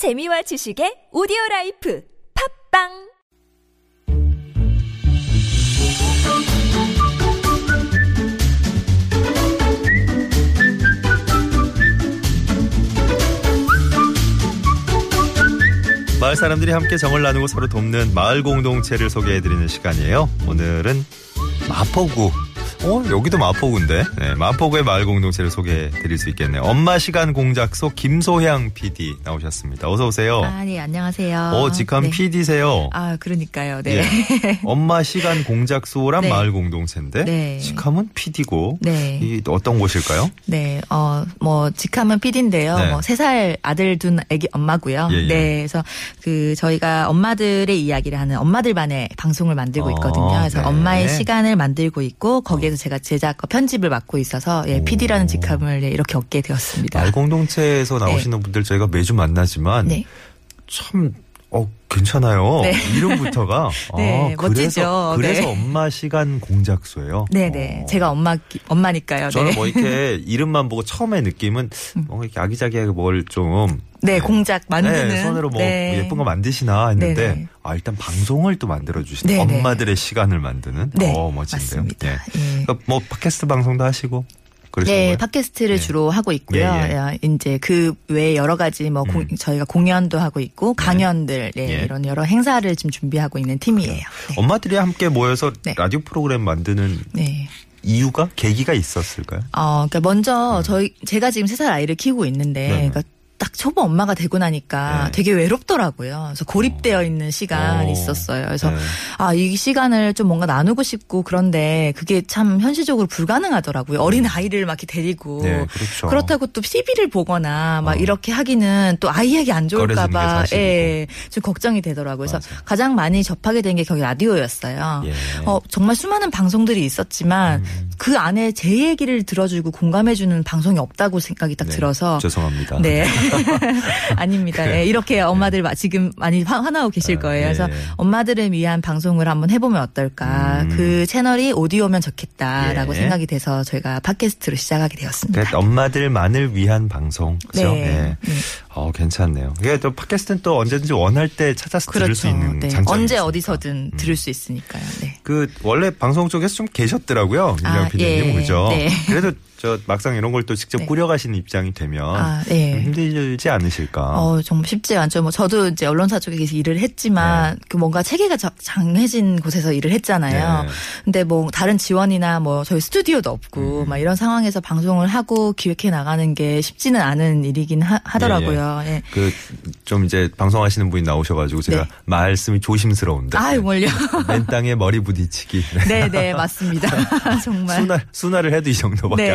재미와 지식의 오디오 라이프 팟빵 마을 사람들이 함께 정을 나누고 서로 돕는 마을 공동체를 소개해드리는 시간이에요. 오늘은 마포구. 어, 여기도 마포구인데. 네, 마포구의 마을 공동체를 소개해 드릴 수 있겠네요. 엄마 시간 공작소 김소향 PD 나오셨습니다. 어서 오세요. 아, 네, 안녕하세요. 어, 직함 네. PD세요. 아, 그러니까요. 네. 예. 엄마 시간 공작소란 네. 마을 공동체인데 네. 직함은 PD고 네. 이게 어떤 곳일까요? 네, 어, 뭐, 직함은 PD인데요. 네. 뭐, 세살 아들 둔 애기 엄마고요. 예, 예. 네, 그래서 그, 저희가 엄마들의 이야기를 하는 엄마들만의 방송을 만들고 어, 있거든요. 그래서 네. 엄마의 시간을 만들고 있고, 거기에 서 제가 제작과 편집을 맡고 있어서, 예, 오. PD라는 직함을 예, 이렇게 얻게 되었습니다. 마을 공동체에서 나오시는 분들 저희가 매주 만나지만 네. 참, 어, 괜찮아요. 네. 이름부터가. 네, 아, 멋지죠. 그래서, 그래서 네. 엄마 시간 공작소예요. 네네. 어. 제가 엄마, 엄마니까요. 저는 네. 뭐 이렇게 이름만 보고 처음에 느낌은 뭔가 이렇게 아기자기하게 뭘 좀. 네, 공작 만드는. 네, 손으로 뭐 네. 예쁜 거 만드시나 했는데 네네. 아 일단 방송을 또 만들어 주시는 네네. 엄마들의 시간을 만드는 네, 어 멋진데요. 맞습니다. 예. 예. 그러니까 뭐 팟캐스트 방송도 하시고 네, 거예요? 팟캐스트를 예. 주로 하고 있고요. 예, 예. 야, 이제 그 외에 여러 가지 뭐 공- 음. 저희가 공연도 하고 있고 강연들 네, 예. 이런 여러 행사를 지금 준비하고 있는 팀이에요. 네. 엄마들이 함께 모여서 네. 라디오 프로그램 만드는 네. 이유가 계기가 있었을까요? 어, 그러니까 먼저 저희 제가 지금 세 살 아이를 키우고 있는데 음. 그러니까 딱 초보 엄마가 되고 나니까 네. 되게 외롭더라고요. 그래서 고립되어 있는 시간이 어. 있었어요. 그래서 네. 아, 이 시간을 좀 뭔가 나누고 싶고 그런데 그게 참 현실적으로 불가능하더라고요. 어린 아이를 막 이렇게 데리고. 네, 그렇죠. 그렇다고 또 TV를 보거나 막 어. 이렇게 하기는 또 아이에게 안게 좋을까봐 사실이고. 예, 좀 걱정이 되더라고요. 그래서 맞아요. 가장 많이 접하게 된 게 거기 라디오였어요. 예. 어, 정말 수많은 방송들이 있었지만 음. 그 안에 제 얘기를 들어주고 공감해 주는 방송이 없다고 생각이 딱 네, 들어서 죄송합니다. 네. 아닙니다. 그래. 예, 이렇게 엄마들 마- 지금 많이 화, 화나고 계실 아, 거예요. 예, 그래서 예. 엄마들을 위한 방송을 한번 해보면 어떨까. 음. 그 채널이 오디오면 좋겠다라고 예. 생각이 돼서 저희가 팟캐스트로 시작하게 되었습니다. 그러니까 엄마들만을 위한 방송. 그죠? 네. 예. 네. 어, 괜찮네요. 이게 또 팟캐스트는 또 언제든지 원할 때 찾아서 들을 수 있는 네. 장점이 언제 있으니까. 어디서든 들을 수 있으니까요. 네. 그 원래 방송 쪽에서 좀 계셨더라고요. 아, 김영 PD님 예. 그죠? 네. 그래도 저 막상 이런 걸 또 직접 네. 꾸려가시는 입장이 되면 아, 네. 좀 힘들지 않으실까? 어, 정말 쉽지 않죠. 뭐 저도 이제 언론사 쪽에 계속 일을 했지만 그 뭔가 체계가 자- 장해진 곳에서 일을 했잖아요. 네. 근데 뭐 다른 지원이나 뭐 저희 스튜디오도 없고 음. 막 이런 상황에서 방송을 하고 기획해 나가는 게 쉽지는 않은 일이긴 하, 더라고요 예. 그좀 이제 방송하시는 분이 나오셔가지고 제가 네. 말씀이 조심스러운데 아유, 뭘요. 맨 땅에 머리 부딪히기. 네, 네, 맞습니다. 정말. 순화, 순화를 해도 이 정도밖에 네.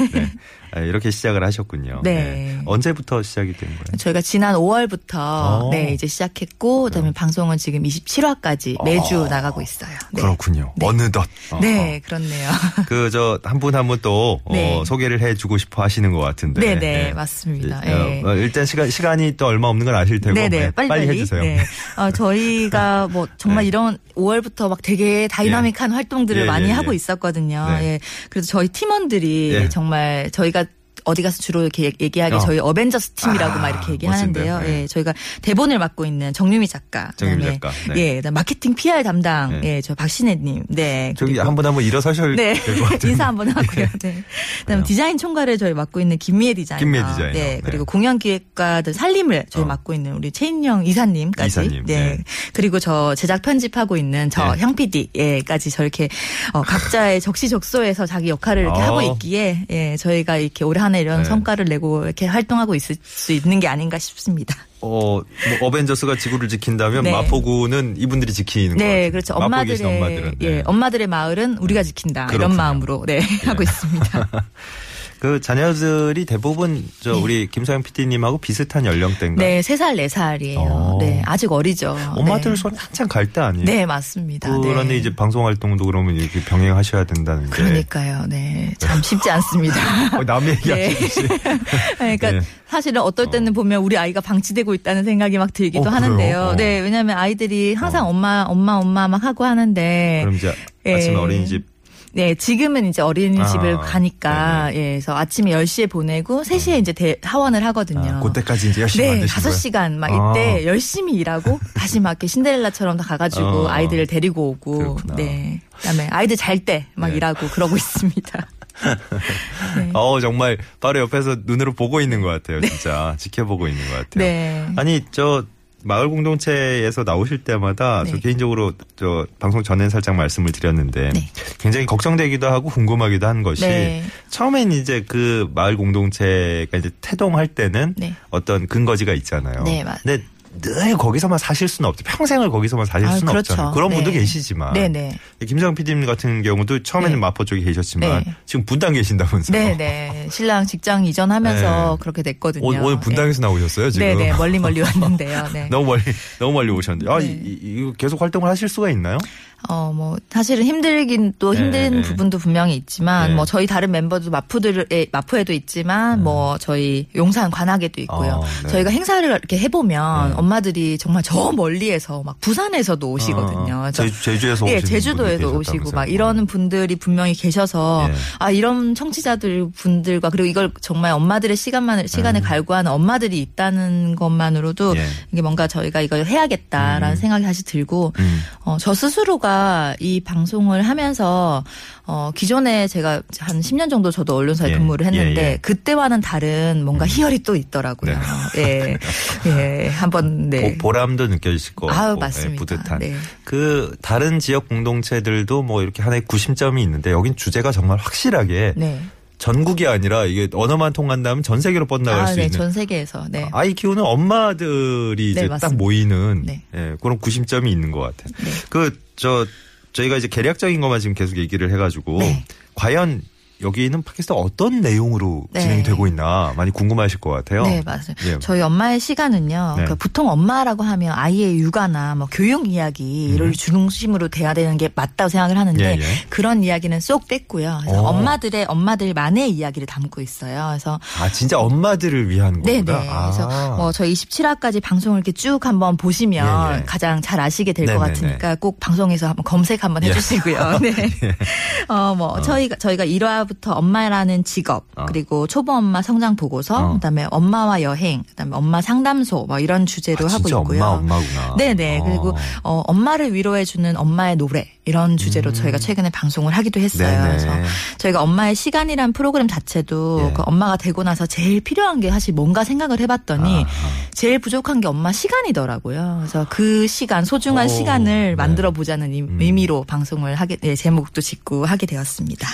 안 되네. 네. 아, 이렇게 시작을 하셨군요. 네. 언제부터 시작이 된 거예요? 저희가 지난 5월부터 어. 네, 이제 시작했고 그다음에 방송은 지금 27화까지 매주 어. 나가고 있어요. 네. 그렇군요. 네. 어느덧. 네, 그렇네요. 그 저 한 분 한 분또 네. 어, 소개를 해 주고 싶어 하시는 것 같은데. 네, 네, 맞습니다. 예. 어, 어, 일단 시간 시간이 또 얼마 없는 건 아실 테고. 네네 네, 빨리 빨리, 해 주세요. 네. 어, 저희가 뭐 정말 네. 이런 5월부터 막 되게 다이나믹한 활동들을 예, 많이 예, 하고 예. 있었거든요. 네. 예. 그래서 저희 팀원들이 예. 정말 저희가 어디 가서 주로 이렇게 얘기하기 어. 저희 어벤져스 팀이라고 아, 막 이렇게 얘기하는데요. 네. 예, 저희가 대본을 맡고 있는 정유미 작가, 정유미 작가, 네. 예, 그다음 마케팅 PR 담당, 네. 예, 저 박신혜님, 네, 저기 그리고 한분한분 일어서셔야 네. 될것 같은데. 인사 한번 하고요. 네. 그다음 그래요. 디자인 총괄을 저희 맡고 있는 김미애 디자이너. 김미애 디자이너. 네. 네. 그리고 공연 기획과들 살림을 저희 어. 맡고 있는 우리 최인영 이사님까지. 이사님, 네. 네. 그리고 저 제작 편집하고 있는 저 네. 향 PD까지 저렇게 어, 각자의 적시적소에서 자기 역할을 이렇게 어. 하고 있기에 예, 저희가 이렇게 올한 해 이런 네. 성과를 내고 이렇게 활동하고 있을 수 있는 게 아닌가 싶습니다. 어, 뭐 어벤져스가 지구를 지킨다면 네. 마포구는 이분들이 지키는 거예요. 네, 그렇죠. 엄마들의 엄마들은. 네. 예, 엄마들의 마을은 우리가 지킨다 그렇군요. 이런 마음으로 네, 하고 있습니다. 그 자녀들이 대부분 저 우리 김서영 PD님하고 비슷한 연령대인가요? 네, 세 살, 네 살이에요. 어. 네, 아직 어리죠. 엄마들 네. 손 한참 갈 때 아니에요? 네, 맞습니다. 그런데 네. 이제 방송 활동도 그러면 이렇게 병행하셔야 된다는 게. 그러니까요. 네. 참 쉽지 않습니다. 어, 남의 얘기 네. 하시듯이. 그러니까 네. 사실은 어떨 때는 보면 우리 아이가 방치되고 있다는 생각이 막 들기도 어? 하는데요. 어. 네, 왜냐하면 아이들이 항상 엄마, 엄마, 엄마 막 하고 하는데. 그럼 이제 예. 아침에 어린이집 네, 지금은 이제 어린이집을 아, 가니까, 예, 그래서 아침에 10시에 보내고, 3시에 이제 대, 하원을 하거든요. 아, 그때까지 이제 열심히 네, 만드신 거예요? 5시간 막 아. 이때 열심히 일하고, 다시 막 이렇게 신데렐라처럼 다 가가지고 어. 아이들을 데리고 오고, 그렇구나. 네. 그 다음에 아이들 잘 때막 네. 일하고 그러고 있습니다. 네. 어 정말 바로 옆에서 눈으로 보고 있는 것 같아요. 진짜 지켜보고 있는 것 같아요. 네. 아니 저 마을 공동체에서 나오실 때마다 저 네. 개인적으로 저 방송 전에 살짝 말씀을 드렸는데 네. 굉장히 걱정되기도 하고 궁금하기도 한 것이 네. 처음엔 이제 그 마을 공동체가 이제 태동할 때는 네. 어떤 근거지가 있잖아요. 네, 맞- 근데 늘 거기서만 사실 수는 없죠. 평생을 거기서만 사실 아, 수는 그렇죠. 없잖아요. 그런 분도 네. 계시지만 네네. 김정 PD님 같은 경우도 처음에는 네. 마포 쪽에 계셨지만 네. 지금 분당 계신다면서요. 네네. 신랑 직장 이전하면서 네. 그렇게 됐거든요. 오늘, 오늘 분당에서 나오셨어요 지금. 네네. 멀리 멀리 왔는데요. 네. 너무 멀리 너무 멀리 오셨는데 아 네. 이, 이- 이 거 계속 활동을 하실 수가 있나요? 어, 뭐, 사실은 힘들긴 또 네, 힘든 네. 부분도 분명히 있지만, 네. 뭐, 저희 다른 멤버도 마포들에, 마포에도 있지만, 뭐, 저희 용산 관악에도 있고요. 어, 네. 저희가 행사를 이렇게 해보면, 네. 엄마들이 정말 저 멀리에서, 막, 부산에서도 오시거든요. 어, 그래서 제, 제주 에서 예, 오시는 제주도에도 오시고. 막 이러는 분들이 분명히 계셔서 예. 아 이런 청취자들 분들과 그리고 이걸 정말 엄마들의 시간만 시간을 갈구하는 엄마들이 있다는 것만으로도 음. 예. 이게 뭔가 저희가 이걸 해야겠다라는 음. 생각이 사실 들고 음. 어, 저 스스로가 이 방송을 하면서 어, 기존에 제가 한 10년 정도 저도 언론사에 예, 근무를 했는데 예, 예. 그때와는 다른 뭔가 희열이 또 있더라고요. 예. 예. 한번 네. 보, 람도 느껴지실 거 아유, 같고, 맞습니다. 예, 뿌듯한. 네. 그 다른 지역 공동체들도 뭐 이렇게 하나의 구심점이 있는데 여긴 주제가 정말 확실하게 네. 전국이 아니라 이게 언어만 통한다면 전 세계로 뻗나갈 아, 수 네. 있는 전 세계에서. 네. 아이 키우는 엄마들이 이제 네, 딱 맞습니다. 모이는 네. 예, 그런 구심점이 있는 것 같아요. 네. 그저 저희가 이제 계략적인 것만 지금 계속 얘기를 해가지고 네. 과연 여기는 팟캐스트 어떤 내용으로 네. 진행이 되고 있나 많이 궁금하실 것 같아요. 네, 맞아요. 예. 저희 엄마의 시간은요. 네. 그 보통 엄마라고 하면 아이의 육아나 뭐 교육 이야기를 중심으로 돼야 되는 게 맞다고 생각을 하는데 음. 예, 예. 그런 이야기는 쏙 뺐고요. 그래서 어. 엄마들의 엄마들만의 이야기를 담고 있어요. 그래서 아 진짜 엄마들을 위한 거구나. 네네. 아. 그래서 뭐 저희 27화까지 방송을 이렇게 쭉 한번 보시면 예, 예. 가장 잘 아시게 될것 네네네. 같으니까 꼭 방송에서 한번 검색 한번 예. 해주시고요. 네. 어, 뭐 저희가 저희가 1화부터 엄마라는 직업 어. 그리고 초보 엄마 성장 보고서 어. 그다음에 엄마와 여행 그다음에 엄마 상담소 뭐 이런 주제로 아, 하고 있고요. 엄마 엄마구나. 네네. 어. 그리고 어, 엄마를 위로해 주는 엄마의 노래 이런 주제로 음. 저희가 최근에 방송을 하기도 했어요. 네네. 그래서 저희가 엄마의 시간이란 프로그램 자체도 예. 그 엄마가 되고 나서 제일 필요한 게 사실 뭔가 생각을 해봤더니 아하. 제일 부족한 게 엄마 시간이더라고요. 그래서 그 시간 소중한 오, 시간을 네. 만들어 보자는 의- 음. 의미로 방송을 하게 예, 제목도 짓고 하게 되었습니다.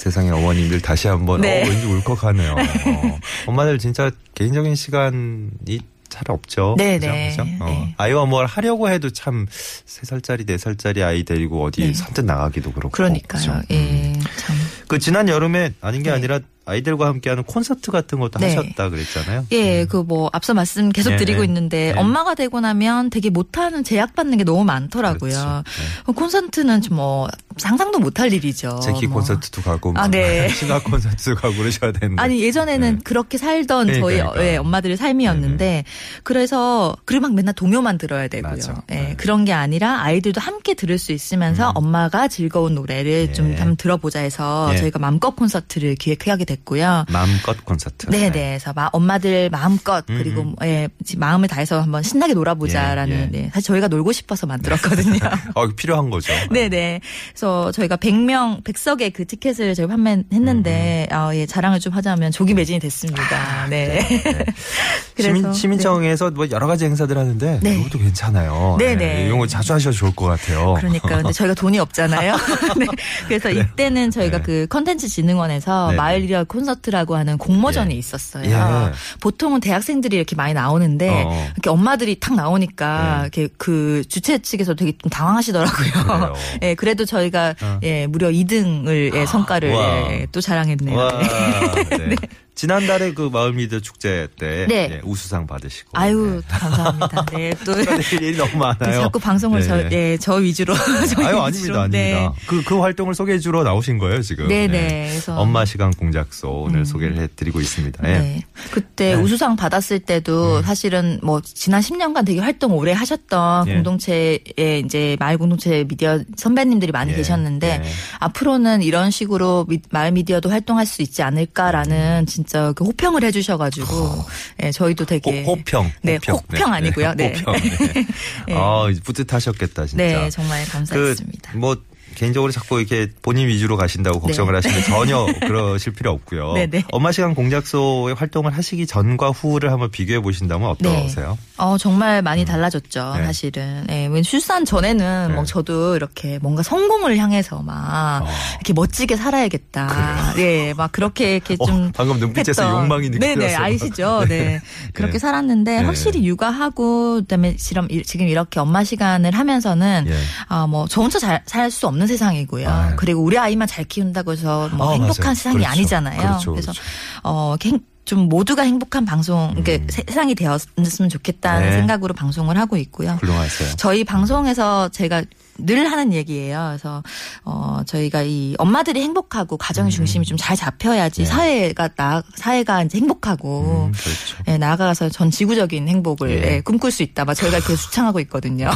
세상의 어머님들 다시 한번 네. 어, 왠지 울컥하네요. 어. 엄마들 진짜 개인적인 시간이 잘 없죠. 네네. 그죠? 그죠? 어. 네. 아이와 뭘 하려고 해도 참 세 살짜리 네 살짜리 아이 데리고 어디 네. 선뜻 나가기도 그렇고. 그러니까요. 그죠? 음. 예, 참. 그 지난 여름에 아닌 게 네. 아니라 아이들과 함께하는 콘서트 같은 것도 네. 하셨다 그랬잖아요. 예, 그뭐 앞서 말씀 계속 네, 드리고 네. 있는데 네. 엄마가 되고 나면 되게 못하는 제약받는 게 너무 많더라고요. 그렇죠. 콘서트는 좀뭐 상상도 못할 일이죠. 제키 뭐. 콘서트도 가고 아, 막 네. 신화 콘서트도 가고 그러셔야 되는데. 아니 예전에는 네. 그렇게 살던 그러니까, 저희 그러니까. 예, 엄마들의 삶이었는데 그래서 그리고 막 맨날 동요만 들어야 되고요. 예, 네. 그런 게 아니라 아이들도 함께 들을 수 있으면서 엄마가 즐거운 노래를 예. 좀 한번 들어보자 해서 예. 저희가 맘껏 콘서트를 기획하게 됐고 요. 마음껏 콘서트. 네네. 그래서 마- 엄마들 마음껏 음, 그리고 음. 예, 마음을 다해서 한번 신나게 놀아보자라는 예, 예. 네, 사실 저희가 놀고 싶어서 만들었거든요. 어, 필요한 거죠. 네네. 그래서 저희가 100명, 100석의 그 티켓을 저희 판매했는데, 음, 어, 예, 자랑을 좀 하자면 조기 매진이 됐습니다. 네. 그래서, 시민, 시민청에서 뭐 여러 가지 행사들 하는데 네. 이것도 괜찮아요. 네네. 이런 거 자주 하셔도 좋을 것 같아요. 그러니까 근데 저희가 돈이 없잖아요. 네. 그래서 이때는 저희가 네. 그 컨텐츠 진흥원에서 네네. 마을리어 콘서트라고 하는 공모전이 예. 있었어요. 예. 보통은 대학생들이 이렇게 많이 나오는데 어. 이렇게 엄마들이 탁 나오니까 네. 이렇게 그 주최 측에서 되게 좀 당황하시더라고요. 예, 그래도 저희가 어. 예, 무려 2등을 예, 성과를 와. 예, 또 자랑했네요. 와, 네. 네. 지난달에 그 마을미디어 축제 때 네. 예, 우수상 받으시고. 아유, 네. 감사합니다. 네, 또. 일이 너무 많아요. 자꾸 방송을 네, 저, 네. 예, 저 위주로. 저희 아유, 위주로. 아닙니다, 네. 아닙니다. 그, 그 활동을 소개해 주러 나오신 거예요, 지금. 네네. 그래서- 엄마 시간 공작소 오늘 음. 소개를 해드리고 있습니다. 예. 네. 그때 네. 음. 우수상 받았을 때도 사실은 뭐 지난 10년간 되게 활동 오래 하셨던 예. 공동체에 이제 마을 공동체 미디어 선배님들이 많이 예. 계셨는데 예. 앞으로는 이런 식으로 미- 마을 미디어도 활동할 수 있지 않을까라는 진짜 그 호평을 해주셔가지고 예, 저희도 되게 호, 호평. 네, 호평 아니고요. 네. 호평. 네. 네. 아, 뿌듯하셨겠다, 진짜. 네 정말 감사했습니다. 그, 뭐, 개인적으로 자꾸 이렇게 본인 위주로 가신다고 걱정을 네. 하시는데 전혀 그러실 필요 없고요. 네네. 엄마 시간 공작소의 활동을 하시기 전과 후를 한번 비교해 보신다면 어떠세요? 어, 정말 많이 달라졌죠, 네. 사실은. 예, 왜 출산 전에는 네. 뭐 저도 이렇게 뭔가 성공을 향해서 막 어. 이렇게 멋지게 살아야겠다. 예, 막 그렇게 이렇게 어, 좀. 방금 눈빛에서 했던- 욕망이 네네, 느껴져서. 아시죠? 네. 그렇게 살았는데 네. 확실히 육아하고 그다음에 지금 이렇게 엄마 시간을 하면서 는 예. 아, 뭐, 저 혼자 잘살수 없는 세상이고요. 아유. 그리고 우리 아이만 잘 키운다고 해서 뭐 아, 행복한 맞아요. 세상이 그렇죠. 아니잖아요. 그렇죠, 래서 그렇죠. 어, 행- 좀 모두가 행복한 방송, 이렇게 음. 세상이 되었으면 좋겠다는 네. 생각으로 방송을 하고 있고요. 훌륭하세요. 저희 방송에서 제가 늘 하는 얘기예요. 그래서 어 저희가 이 엄마들이 행복하고 가정의 중심이 좀 잘 잡혀야지 음. 네. 사회가 나 사회가 이제 행복하고 음, 그렇죠. 예, 나아가서 전 지구적인 행복을 예. 예, 꿈꿀 수 있다. 막 저희가 이렇게 주창하고 있거든요.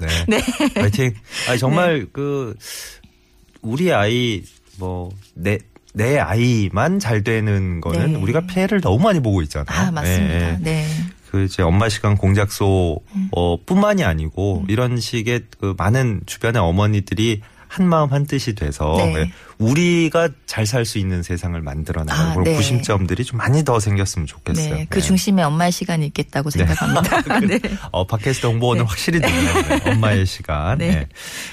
네. 네. 파이팅. 아니, 정말 그, 우리 아이, 뭐, 내, 내 아이만 잘 되는 거는 네. 우리가 피해를 너무 많이 보고 있잖아요. 아 맞습니다. 예, 예. 네. 그 이제 엄마 시간 공작소 음. 어 뿐만이 아니고 이런 식의 그 많은 주변의 어머니들이 한 마음 한 뜻이 돼서 네. 예, 우리가 잘 살 수 있는 세상을 만들어 나가는 아, 그런 네. 구심점들이 좀 많이 더 생겼으면 좋겠어요. 네. 그 중심에 엄마의 시간이 있겠다고 생각합니다. 네. 어, 팟캐스트 홍보는 네. 확실히 되네요. 네, 엄마의 시간. 네. 네.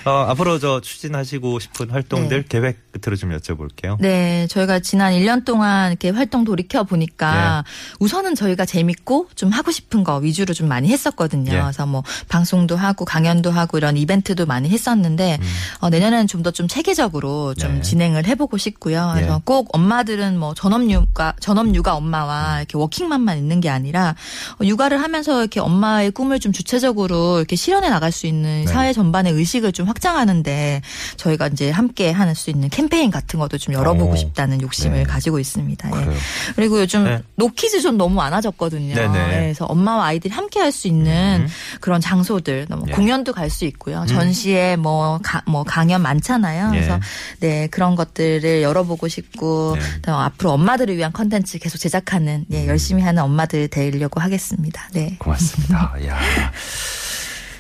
어, 앞으로 저 추진하시고 싶은 활동들 네. 계획 끝으로 좀 여쭤볼게요. 네, 저희가 지난 1년 동안 이렇게 활동 돌이켜 보니까 네. 우선은 저희가 재밌고 좀 하고 싶은 거 위주로 좀 많이 했었거든요. 예. 그래서 뭐 방송도 하고 강연도 하고 이런 이벤트도 많이 했었는데 어, 내년에는 좀 더좀 체계적으로 좀 음. 네. 진행을 해보고 싶고요. 그래서 예. 꼭 엄마들은 뭐 전업육아 전업육아 엄마와 이렇게 워킹맘만 있는 게 아니라 어, 육아를 하면서 이렇게 엄마의 꿈을 좀 주체적으로 이렇게 실현해 나갈 수 있는 네. 사회 전반의 의식을 좀 확장하는데 저희가 이제 함께 할 수 있는 캠페인 같은 것도 좀 열어보고 오. 싶다는 욕심을 네. 가지고 있습니다. 예. 그리고 요즘 네. 노키즈 존 너무 많아졌거든요. 네네. 예, 그래서 엄마와 아이들이 함께 할 수 있는 음. 그런 장소들, 뭐 예. 공연도 갈 수 있고요. 전시회 뭐, 가- 뭐 강연 많잖아요. 예. 그래서 네 그런 것들을 열어보고 싶고 네. 앞으로 엄마들을 위한 컨텐츠 계속 제작하는 예, 열심히 하는 엄마들 되려고 하겠습니다. 네. 고맙습니다. 야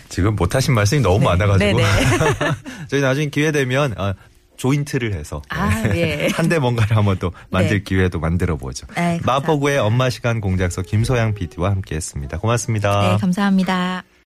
지금 못하신 말씀이 너무 많아가지고. 네네. 저희 나중에 기회 되면 어, 조인트를 해서 아, 예. 한데 뭔가를 한번 또 만들 네. 기회도 만들어 보죠. 마포구의 엄마 시간 공작소 김소양 PD와 함께했습니다. 고맙습니다. 네, 감사합니다.